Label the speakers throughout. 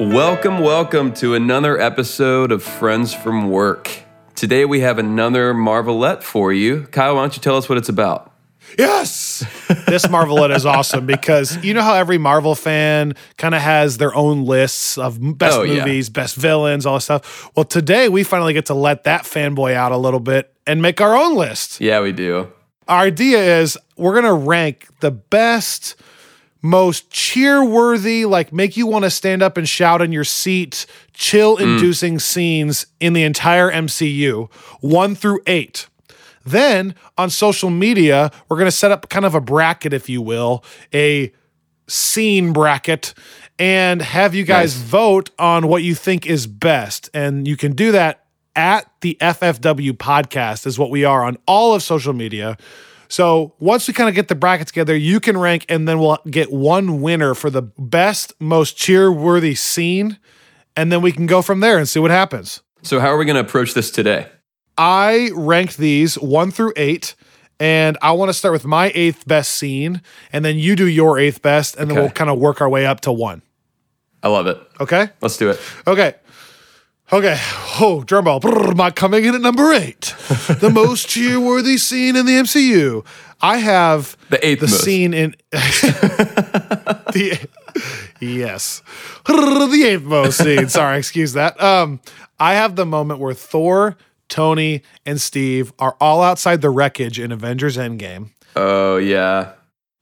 Speaker 1: Welcome, welcome to another episode of Friends from Work. Today we have another Marvelette for you. Kyle, why don't you tell us what it's about?
Speaker 2: Yes! this Marvelette is awesome because you know how every Marvel fan kind of has their own lists of best
Speaker 1: Oh, yeah.
Speaker 2: movies, best villains, all this stuff. Well, today we finally get to let that fanboy out a little bit and make our own list.
Speaker 1: Yeah, we do.
Speaker 2: Our idea is we're going to rank the best, most cheer-worthy, like make you want to stand up and shout in your seat, chill-inducing mm. scenes in the entire MCU, 1 through 8. Then on social media, we're going to set up kind of a bracket, if you will, a scene bracket, and have you guys
Speaker 1: Nice.
Speaker 2: vote on what you think is best. And you can do that at the FFW podcast, is what we are on all of social media. So once we kind of get the bracket together, you can rank, and then we'll get one winner for the best, most cheer-worthy scene, and then we can go from there and see what happens.
Speaker 1: So, how are we going to approach this today?
Speaker 2: I ranked these one through eight, and I want to start with my eighth best scene, and then you do your eighth best, and then we'll kind of work our way up to one.
Speaker 1: I love it.
Speaker 2: Okay?
Speaker 1: Let's do it.
Speaker 2: Okay. Okay. Oh, drum roll. Brrr, my coming in at number eight. the most cheer-worthy scene in the MCU. I have
Speaker 1: The eighth
Speaker 2: the
Speaker 1: most.
Speaker 2: scene in the yes the eighth most scene. Sorry, excuse that. Um, I have the moment where Thor, Tony, and Steve are all outside the wreckage in Avengers Endgame,
Speaker 1: Oh, yeah.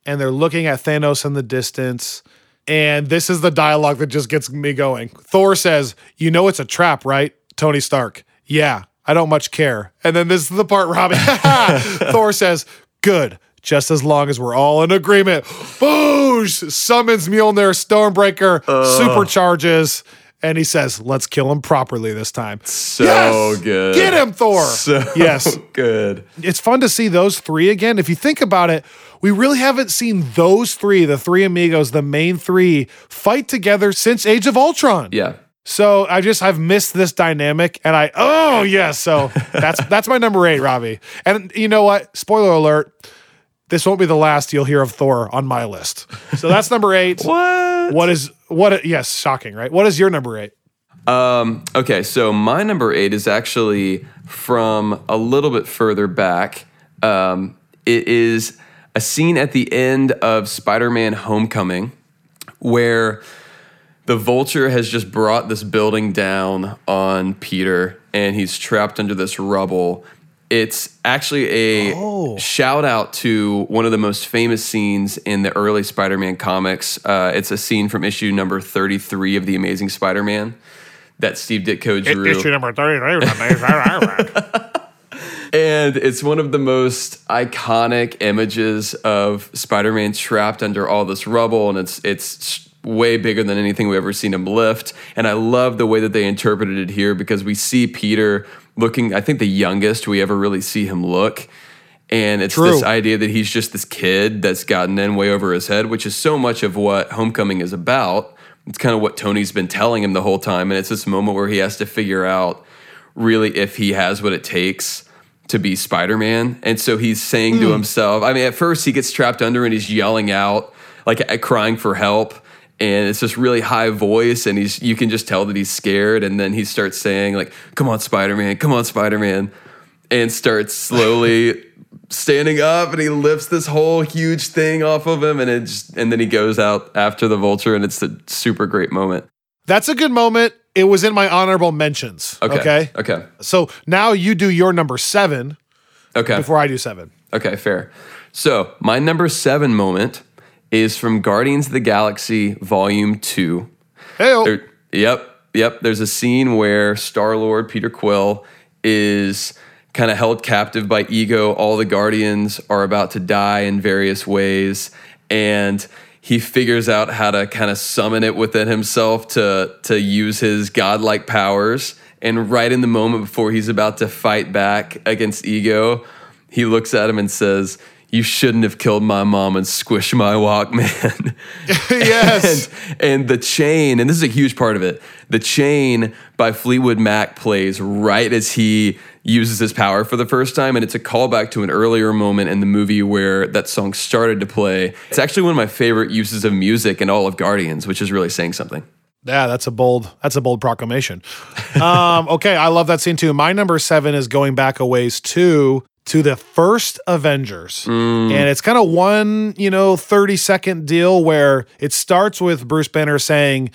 Speaker 2: and they're looking at Thanos in the distance. And this is the dialogue that just gets me going. Thor says, "You know it's a trap, right?" Tony Stark, "Yeah, I don't much care." And then this is the part, Robbie. Thor says, "Good." Just as long as we're all in agreement. Boosh! Summons Mjolnir, Stormbreaker, supercharges, and he says, let's kill him properly this time.
Speaker 1: So
Speaker 2: Yes!
Speaker 1: good.
Speaker 2: Get him, Thor!
Speaker 1: So
Speaker 2: Yes.
Speaker 1: good.
Speaker 2: It's fun to see those three again. If you think about it, we really haven't seen those three, the three amigos, the main three, fight together since Age of Ultron.
Speaker 1: Yeah.
Speaker 2: So I just I've missed this dynamic, and I oh yes, so that's that's my number eight, Robbie. And you know what? Spoiler alert: this won't be the last you'll hear of Thor on my list. So that's number eight.
Speaker 1: What?
Speaker 2: What is what? Yes, shocking, right? What is your number eight?
Speaker 1: Um, okay, so my number eight is actually from a little bit further back. Um, it is a scene at the end of Spider Man Homecoming where the vulture has just brought this building down on Peter and he's trapped under this rubble. It's actually a shout out to one of the most famous scenes in the early Spider Man comics. Uh, it's a scene from issue number 33 of The Amazing Spider Man that Steve Ditko drew.
Speaker 2: Issue number thirty.
Speaker 1: And it's one of the most iconic images of Spider-Man trapped under all this rubble, and it's it's way bigger than anything we've ever seen him lift. And I love the way that they interpreted it here because we see Peter looking, I think, the youngest we ever really see him look. And it's
Speaker 2: True.
Speaker 1: this idea that he's just this kid that's gotten in way over his head, which is so much of what Homecoming is about. It's kind of what Tony's been telling him the whole time. And it's this moment where he has to figure out really if he has what it takes to be Spider-Man. And so he's saying to hmm. himself, I mean, at first he gets trapped under and he's yelling out, like crying for help. And it's this really high voice, and he's you can just tell that he's scared. And then he starts saying, like, come on, Spider-Man, come on, Spider-Man, and starts slowly standing up and he lifts this whole huge thing off of him and it just, and then he goes out after the vulture and it's a super great moment.
Speaker 2: That's a good moment. It was in my honorable mentions.
Speaker 1: Okay.
Speaker 2: Okay.
Speaker 1: Okay.
Speaker 2: So now you do your number seven
Speaker 1: Okay.
Speaker 2: before I do seven.
Speaker 1: Okay, fair. So, my number 7 moment is from Guardians of the Galaxy Volume 2.
Speaker 2: Hey,
Speaker 1: yep, yep. There's a scene where Star Lord Peter Quill is kind of held captive by ego. All the Guardians are about to die in various ways, and he figures out how to kind of summon it within himself to to use his godlike powers. And right in the moment before he's about to fight back against ego, he looks at him and says. You shouldn't have killed my mom and squished my Walkman.
Speaker 2: yes.
Speaker 1: and, and the chain, and this is a huge part of it. The chain by Fleetwood Mac plays right as he uses his power for the first time, and it's a callback to an earlier moment in the movie where that song started to play. It's actually one of my favorite uses of music in all of Guardians, which is really saying something.
Speaker 2: Yeah, that's a bold. That's a bold proclamation. um, okay, I love that scene too. My number seven is going back a ways too to the first Avengers, mm. and it's kind of one you know thirty second deal where it starts with Bruce Banner saying.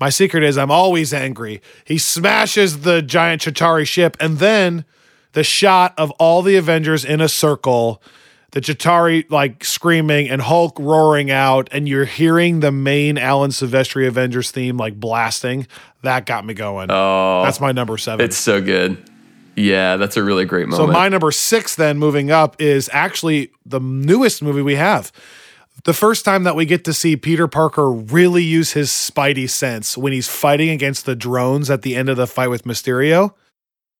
Speaker 2: My secret is I'm always angry. He smashes the giant Chitauri ship, and then the shot of all the Avengers in a circle, the Chitauri like screaming and Hulk roaring out, and you're hearing the main Alan Silvestri Avengers theme like blasting. That got me going.
Speaker 1: Oh,
Speaker 2: That's my number seven.
Speaker 1: it's so good. Yeah, that's a really great moment.
Speaker 2: so my number six, then moving up, is actually the newest movie we have. The first time that we get to see Peter Parker really use his spidey sense when he's fighting against the drones at the end of the fight with Mysterio.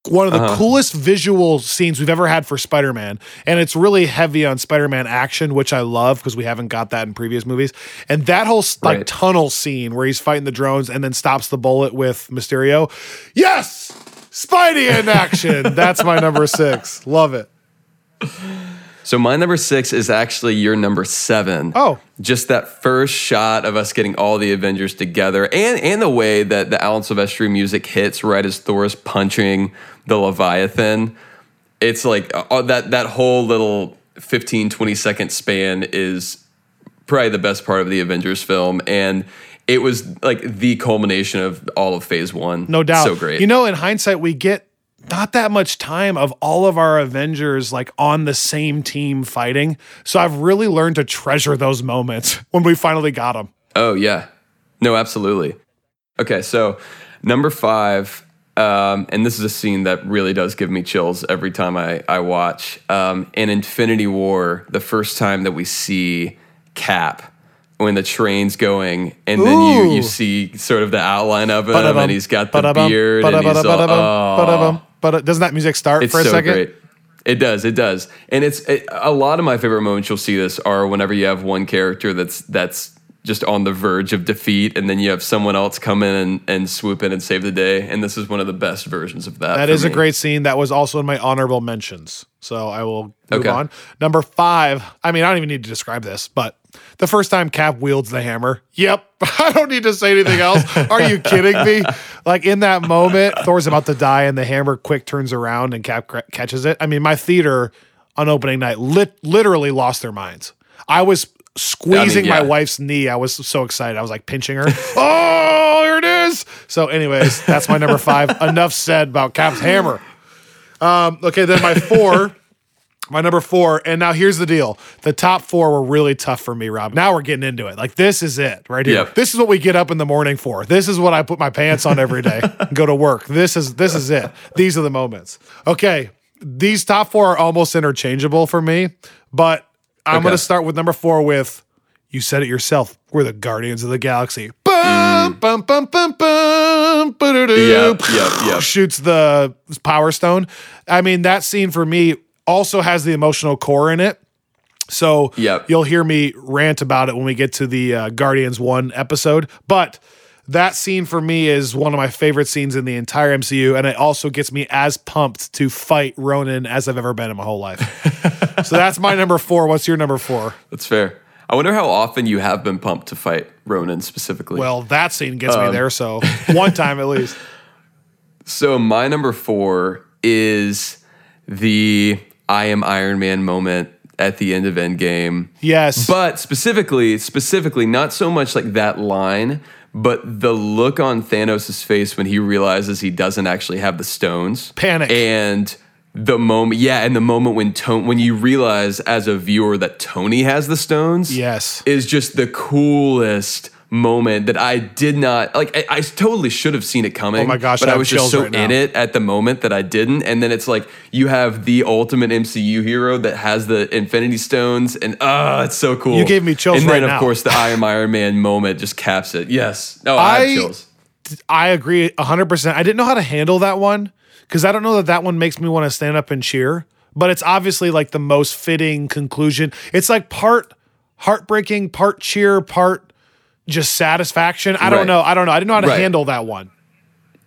Speaker 2: One of the
Speaker 1: Uh-huh.
Speaker 2: coolest visual scenes we've ever had for Spider Man. And it's really heavy on Spider Man action, which I love because we haven't got that in previous movies. And that whole like
Speaker 1: Right.
Speaker 2: tunnel scene where he's fighting the drones and then stops the bullet with Mysterio. Yes! Spidey in action. That's my number six. Love it.
Speaker 1: So my number six is actually your number seven.
Speaker 2: Oh.
Speaker 1: just that first shot of us getting all the Avengers together, and and the way that the Alan Silvestri music hits right as Thor is punching the Leviathan. It's like uh, that that whole little 15, 20 second span is probably the best part of the Avengers film, and it was like the culmination of all of Phase One.
Speaker 2: No doubt.
Speaker 1: so great.
Speaker 2: You know, in hindsight, we get not that much time of all of our Avengers like on the same team fighting. So I've really learned to treasure those moments when we finally got them.
Speaker 1: Oh yeah, no, absolutely. Okay, so number five, um, and this is a scene that really does give me chills every time I I watch. Um, in Infinity War, the first time that we see Cap when the train's going, and then you you see sort of the outline of him,
Speaker 2: Ba-da-bum,
Speaker 1: and he's got the
Speaker 2: ba-da-bum,
Speaker 1: beard, and he's all, oh.
Speaker 2: But doesn't that music start
Speaker 1: It's
Speaker 2: for a
Speaker 1: so
Speaker 2: second?
Speaker 1: great. It does. It does. And it's it, a lot of my favorite moments. You'll see this are whenever you have one character that's that's just on the verge of defeat, and then you have someone else come in and, and swoop in and save the day. And this is one of the best versions of that.
Speaker 2: That
Speaker 1: is
Speaker 2: is a great scene. That was also in my honorable mentions. So I will move
Speaker 1: Okay.
Speaker 2: on. Number five. I mean, I don't even need to describe this, but the first time Cap wields the hammer. Yep. I don't need to say anything else. Are you kidding me? Like in that moment, Thor's about to die and the hammer quick turns around and Cap catches it. I mean, my theater on opening night lit- literally lost their minds. I was squeezing
Speaker 1: yeah.
Speaker 2: my wife's knee. I was so excited. I was like pinching her. oh, here it is. So, anyways, that's my number five. Enough said about Cap's hammer. Um, okay, then my four, my number four, and now here's the deal: the top four were really tough for me, Rob. Now we're getting into it. Like this is it right here.
Speaker 1: Yep.
Speaker 2: This is what we get up in the morning for. This is what I put my pants on every day. and go to work. This is this is it. These are the moments. Okay, these top four are almost interchangeable for me, but I'm
Speaker 1: Okay.
Speaker 2: going to start with number four with. You said it yourself. We're the Guardians of the Galaxy. Bum, bum, bum, bum, bum, ba-da-doo.
Speaker 1: Yep, yep, yep.
Speaker 2: Shoots the Power Stone. I mean, that scene for me also has the emotional core in it. So
Speaker 1: Yep.
Speaker 2: you'll hear me rant about it when we get to the uh, Guardians 1 episode. But that scene for me is one of my favorite scenes in the entire MCU. And it also gets me as pumped to fight Ronan as I've ever been in my whole life. so that's my number four. What's your number four?
Speaker 1: That's fair. I wonder how often you have been pumped to fight Ronan specifically.
Speaker 2: Well, that scene gets
Speaker 1: Um,
Speaker 2: me there. So one time at least.
Speaker 1: So my number four is the I am Iron Man moment at the end of Endgame.
Speaker 2: Yes.
Speaker 1: But specifically, specifically, not so much like that line, but the look on Thanos' face when he realizes he doesn't actually have the stones.
Speaker 2: Panic.
Speaker 1: And the moment, yeah, and the moment when Tony, when you realize as a viewer that Tony has the stones,
Speaker 2: Yes.
Speaker 1: is just the coolest moment that I did not like. I, I totally should have seen it coming.
Speaker 2: Oh my gosh,
Speaker 1: but
Speaker 2: I
Speaker 1: I was just so
Speaker 2: right
Speaker 1: in it at the moment that I didn't. And then it's like you have the ultimate MCU hero that has the Infinity Stones, and ah, it's so cool.
Speaker 2: You gave me chills
Speaker 1: And then
Speaker 2: right
Speaker 1: of
Speaker 2: now.
Speaker 1: course the I am Iron Man moment just caps it. Yes. No, I,
Speaker 2: I-
Speaker 1: have chills.
Speaker 2: I agree 100%. I didn't know how to handle that one because I don't know that that one makes me want to stand up and cheer, but it's obviously like the most fitting conclusion. It's like part heartbreaking, part cheer, part just satisfaction. I don't
Speaker 1: Right.
Speaker 2: know. I don't know. I didn't know how to
Speaker 1: Right.
Speaker 2: handle that one.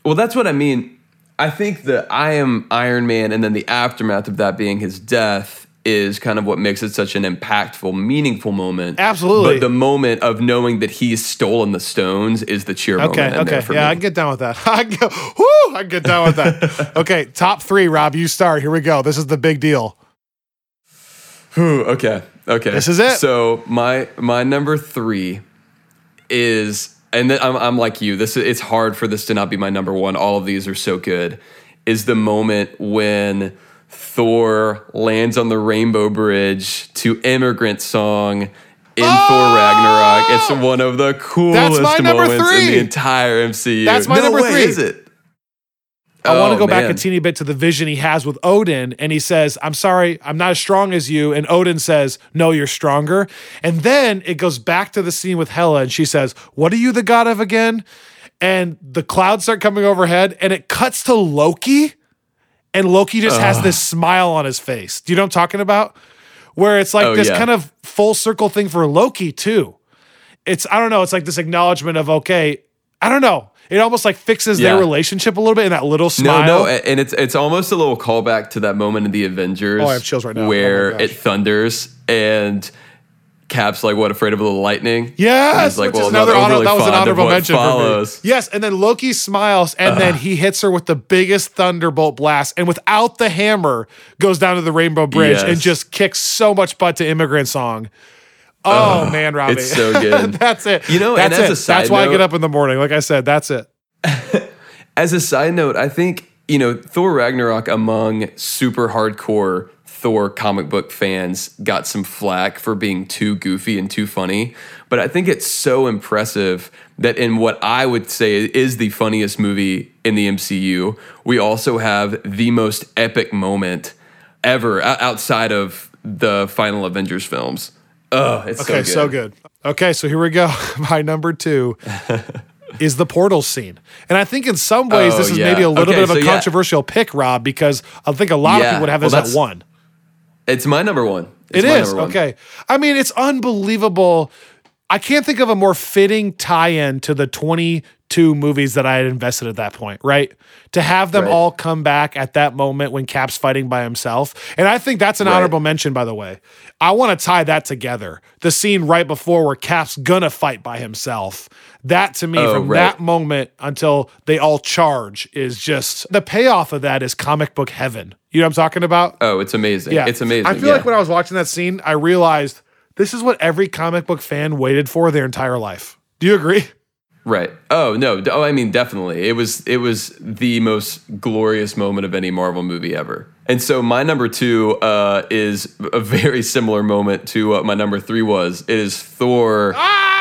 Speaker 1: Well, that's what I mean. I think the I am Iron Man and then the aftermath of that being his death is kind of what makes it such an impactful, meaningful moment.
Speaker 2: Absolutely.
Speaker 1: But the moment of knowing that he's stolen the stones is the cheer
Speaker 2: Okay.
Speaker 1: moment.
Speaker 2: Okay.
Speaker 1: for
Speaker 2: Yeah, I
Speaker 1: me.
Speaker 2: can get down with that. I can, whoo, I can get down with that. okay. Top three, Rob. You start. Here we go. This is the big deal.
Speaker 1: Whew, okay. Okay.
Speaker 2: This is it.
Speaker 1: So my my number three is, and then I'm, I'm like you. This is it's hard for this to not be my number one. All of these are so good. Is the moment when Thor lands on the Rainbow Bridge to "Immigrant Song" in Thor oh! Ragnarok. It's one of the coolest
Speaker 2: my number
Speaker 1: moments in the entire MCU.
Speaker 2: That's my
Speaker 1: No
Speaker 2: number
Speaker 1: way,
Speaker 2: three.
Speaker 1: Is it?
Speaker 2: I want to
Speaker 1: Oh,
Speaker 2: go back a teeny bit to the vision he has with Odin, and he says, I'm sorry, I'm not as strong as you. And Odin says, No, you're stronger. And then it goes back to the scene with Hela, and she says, What are you the god of again? And the clouds start coming overhead, and it cuts to Loki, and Loki just has this smile on his face. Do you know what I'm talking about? Where it's like
Speaker 1: Oh,
Speaker 2: this
Speaker 1: yeah.
Speaker 2: kind of full circle thing for Loki, too. It's, I don't know, it's like this acknowledgement of, okay, I don't know. It almost like fixes their relationship a little bit in that little smile.
Speaker 1: No, no, and it's it's almost a little callback to that moment in the Avengers.
Speaker 2: Oh, I have chills right now. Oh
Speaker 1: Where
Speaker 2: gosh.
Speaker 1: it thunders and Cap's like, "What afraid of the lightning?"
Speaker 2: Yes,
Speaker 1: like,
Speaker 2: which
Speaker 1: "Well,
Speaker 2: is another
Speaker 1: no,
Speaker 2: honor,
Speaker 1: overly
Speaker 2: that was an honorable mention
Speaker 1: follows."
Speaker 2: for me. Yes, and then Loki smiles, and then he hits her with the biggest thunderbolt blast, and without the hammer, goes down to the Rainbow Bridge
Speaker 1: Yes.
Speaker 2: and just kicks so much butt to Immigrant Song. Oh man, Robbie,
Speaker 1: it's so good.
Speaker 2: that's it.
Speaker 1: You know,
Speaker 2: that's it.
Speaker 1: a side
Speaker 2: that's why I get up in the morning. Like I said, that's it.
Speaker 1: As a side note, I think you know Thor Ragnarok among super hardcore Thor comic book fans got some flack for being too goofy and too funny, but I think it's so impressive that in what I would say is the funniest movie in the MCU, we also have the most epic moment ever outside of the final Avengers films. Oh, it's
Speaker 2: Okay,
Speaker 1: so
Speaker 2: so
Speaker 1: good.
Speaker 2: good. Okay, so here we go. My number two is the portal scene. And I think in some ways
Speaker 1: Oh,
Speaker 2: this is
Speaker 1: yeah.
Speaker 2: maybe a little
Speaker 1: Okay,
Speaker 2: bit of a
Speaker 1: so yeah.
Speaker 2: controversial pick, Rob, because I think a lot of people would have
Speaker 1: well,
Speaker 2: this at one.
Speaker 1: It's my number one. It's
Speaker 2: It is.
Speaker 1: one.
Speaker 2: Okay. I mean, it's unbelievable. I can't think of a more fitting tie-in to the 22 movies that I had invested at that point, right? To have them
Speaker 1: Right.
Speaker 2: all come back at that moment when Cap's fighting by himself. And I think that's an
Speaker 1: Right.
Speaker 2: honorable mention, by the way. I want to tie that together. The scene right before where Cap's gonna fight by himself. That to me,
Speaker 1: Oh,
Speaker 2: from
Speaker 1: right.
Speaker 2: that moment until they all charge, is just the payoff of that is comic book heaven. You know what I'm talking about?
Speaker 1: Oh, it's amazing.
Speaker 2: Yeah.
Speaker 1: It's amazing.
Speaker 2: I feel
Speaker 1: yeah.
Speaker 2: like when I was watching that scene, I realized this is what every comic book fan waited for their entire life. Do you agree?
Speaker 1: Right. Oh no. Oh, I mean, definitely. It was it was the most glorious moment of any Marvel movie ever. And so my number two uh, is a very similar moment to what my number three was. It is Thor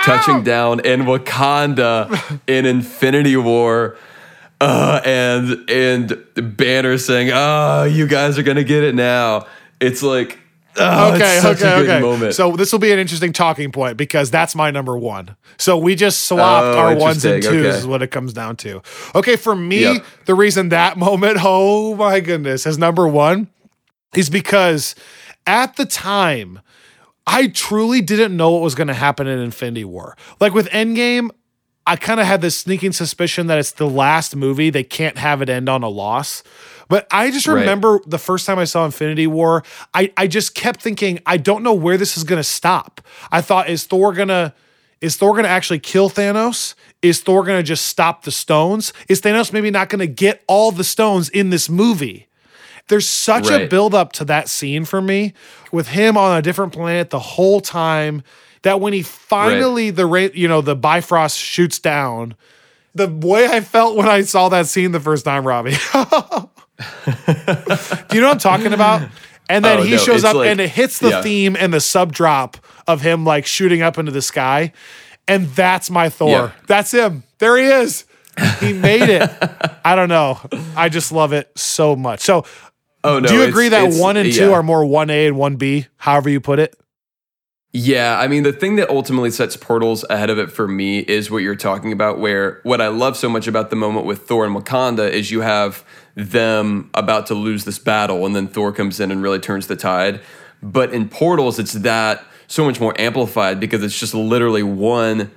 Speaker 1: touching down in Wakanda in Infinity War. Uh, and and Banner saying, "Oh, you guys are gonna get it now." It's like, oh,
Speaker 2: okay, okay, okay.
Speaker 1: moment.
Speaker 2: So this will be an interesting talking point because that's my number one. So we just swapped
Speaker 1: Oh,
Speaker 2: our ones and twos.
Speaker 1: Okay.
Speaker 2: is what it comes down to. Okay, for me,
Speaker 1: Yep.
Speaker 2: the reason that moment, oh my goodness, is number one is because at the time, I truly didn't know what was going to happen in Infinity War. Like with Endgame, I kind of had this sneaking suspicion that it's the last movie. They can't have it end on a loss. But I just
Speaker 1: Right.
Speaker 2: remember the first time I saw Infinity War, I, I just kept thinking, I don't know where this is gonna stop. I thought, is Thor gonna is Thor gonna actually kill Thanos? Is Thor gonna just stop the stones? Is Thanos maybe not gonna get all the stones in this movie? there's such a
Speaker 1: Right.
Speaker 2: build up to that scene for me with him on a different planet the whole time that when he finally the ra- you know the Bifrost shoots down the way I felt when I saw that scene the first time Robbie Do you know what I'm talking about? And then
Speaker 1: Oh,
Speaker 2: he
Speaker 1: no,
Speaker 2: shows up
Speaker 1: like-
Speaker 2: and it hits the
Speaker 1: yeah.
Speaker 2: theme and the sub drop of him like shooting up into the sky. And that's my Thor.
Speaker 1: Yeah.
Speaker 2: That's him. There he is. He made it. I don't know. I just love it so much. So,
Speaker 1: Oh no.
Speaker 2: do you agree that one and two
Speaker 1: yeah.
Speaker 2: are more 1A and 1B, however you put it?
Speaker 1: Yeah, I mean, the thing that ultimately sets Portals ahead of it for me is what you're talking about, where what I love so much about the moment with Thor and Wakanda is you have them about to lose this battle, and then Thor comes in and really turns the tide. But in Portals, it's that so much more amplified because it's just literally one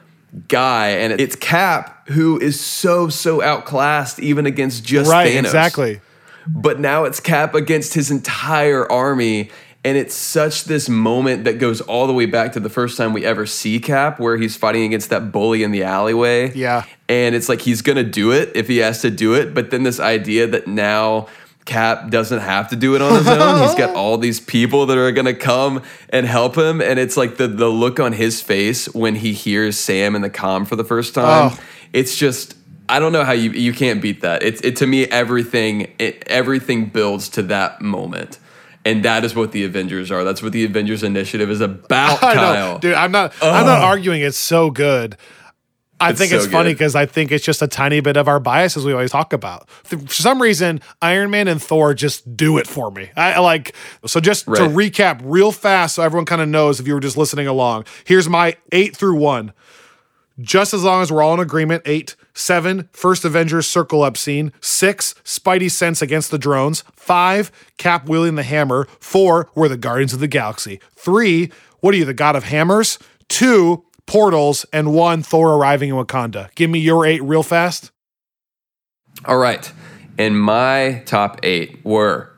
Speaker 1: guy, and it's Cap who is so, so outclassed even against just
Speaker 2: right,
Speaker 1: Thanos
Speaker 2: exactly.
Speaker 1: but now it's Cap against his entire army. And it's such this moment that goes all the way back to the first time we ever see Cap, where he's fighting against that bully in the alleyway.
Speaker 2: Yeah.
Speaker 1: And it's like he's going to do it if he has to do it. But then this idea that now Cap doesn't have to do it on his own. he's got all these people that are going to come and help him. And it's like the, the look on his face when he hears Sam in the comm for the first time.
Speaker 2: Oh.
Speaker 1: It's just. I don't know how you you can't beat that. It's it to me everything it, everything builds to that moment. And that is what the Avengers are. That's what the Avengers initiative is about,
Speaker 2: I
Speaker 1: Kyle.
Speaker 2: know, dude. I'm not. I'm not arguing. It's so good. I
Speaker 1: It's
Speaker 2: think
Speaker 1: so
Speaker 2: it's funny because I think it's just a tiny bit of our biases we always talk about. For some reason, Iron Man and Thor just do it for me. I I like so. Just to recap real fast, so everyone kind of knows if you were just listening along. Here's my eight through one. Just as long as we're all in agreement. Eight, seven, first Avengers circle up scene. Six, Spidey sense against the drones. Five, Cap wielding the hammer. Four, we're the Guardians of the Galaxy. Three, what are you, the God of Hammers? Two, portals. And one, Thor arriving in Wakanda. Give me your eight real fast.
Speaker 1: All right. And my top eight were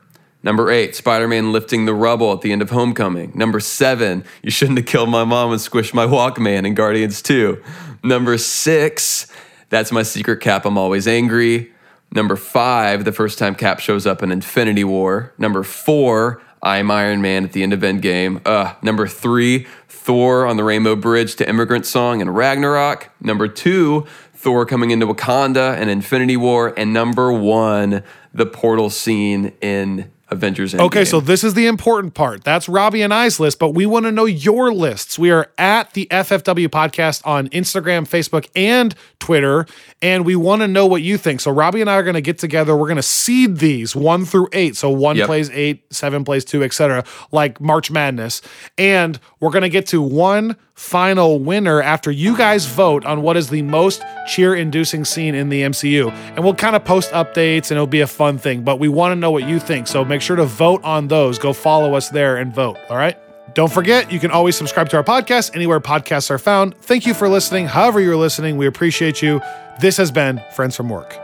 Speaker 1: number eight, Spider Man lifting the rubble at the end of Homecoming. Number seven, you shouldn't have killed my mom and squished my Walkman in Guardians 2. Number six, that's my secret cap, I'm always angry. Number five, the first time Cap shows up in Infinity War. Number four, I'm Iron Man at the end of Endgame. Uh, number three, Thor on the Rainbow Bridge to Immigrant Song and Ragnarok. Number two, Thor coming into Wakanda and Infinity War. And number one, the portal scene in Avengers Endgame.
Speaker 2: Okay, so this is the important part. That's Robbie and I's list, but we want to know your lists. We are at the FFW podcast on Instagram, Facebook, and Twitter, and we want to know what you think. So Robbie and I are going to get together. We're going to seed these one through eight. So one
Speaker 1: Yep.
Speaker 2: plays eight, seven plays two, etc., like March Madness, and we're going to get to one final winner after you guys vote on what is the most cheer-inducing scene in the MCU, and we'll kind of post updates, and it'll be a fun thing. But we want to know what you think, so make sure to vote on those. Go follow us there and vote. All right. Don't forget, you can always subscribe to our podcast anywhere podcasts are found. Thank you for listening. However, you're listening, we appreciate you. This has been Friends from Work.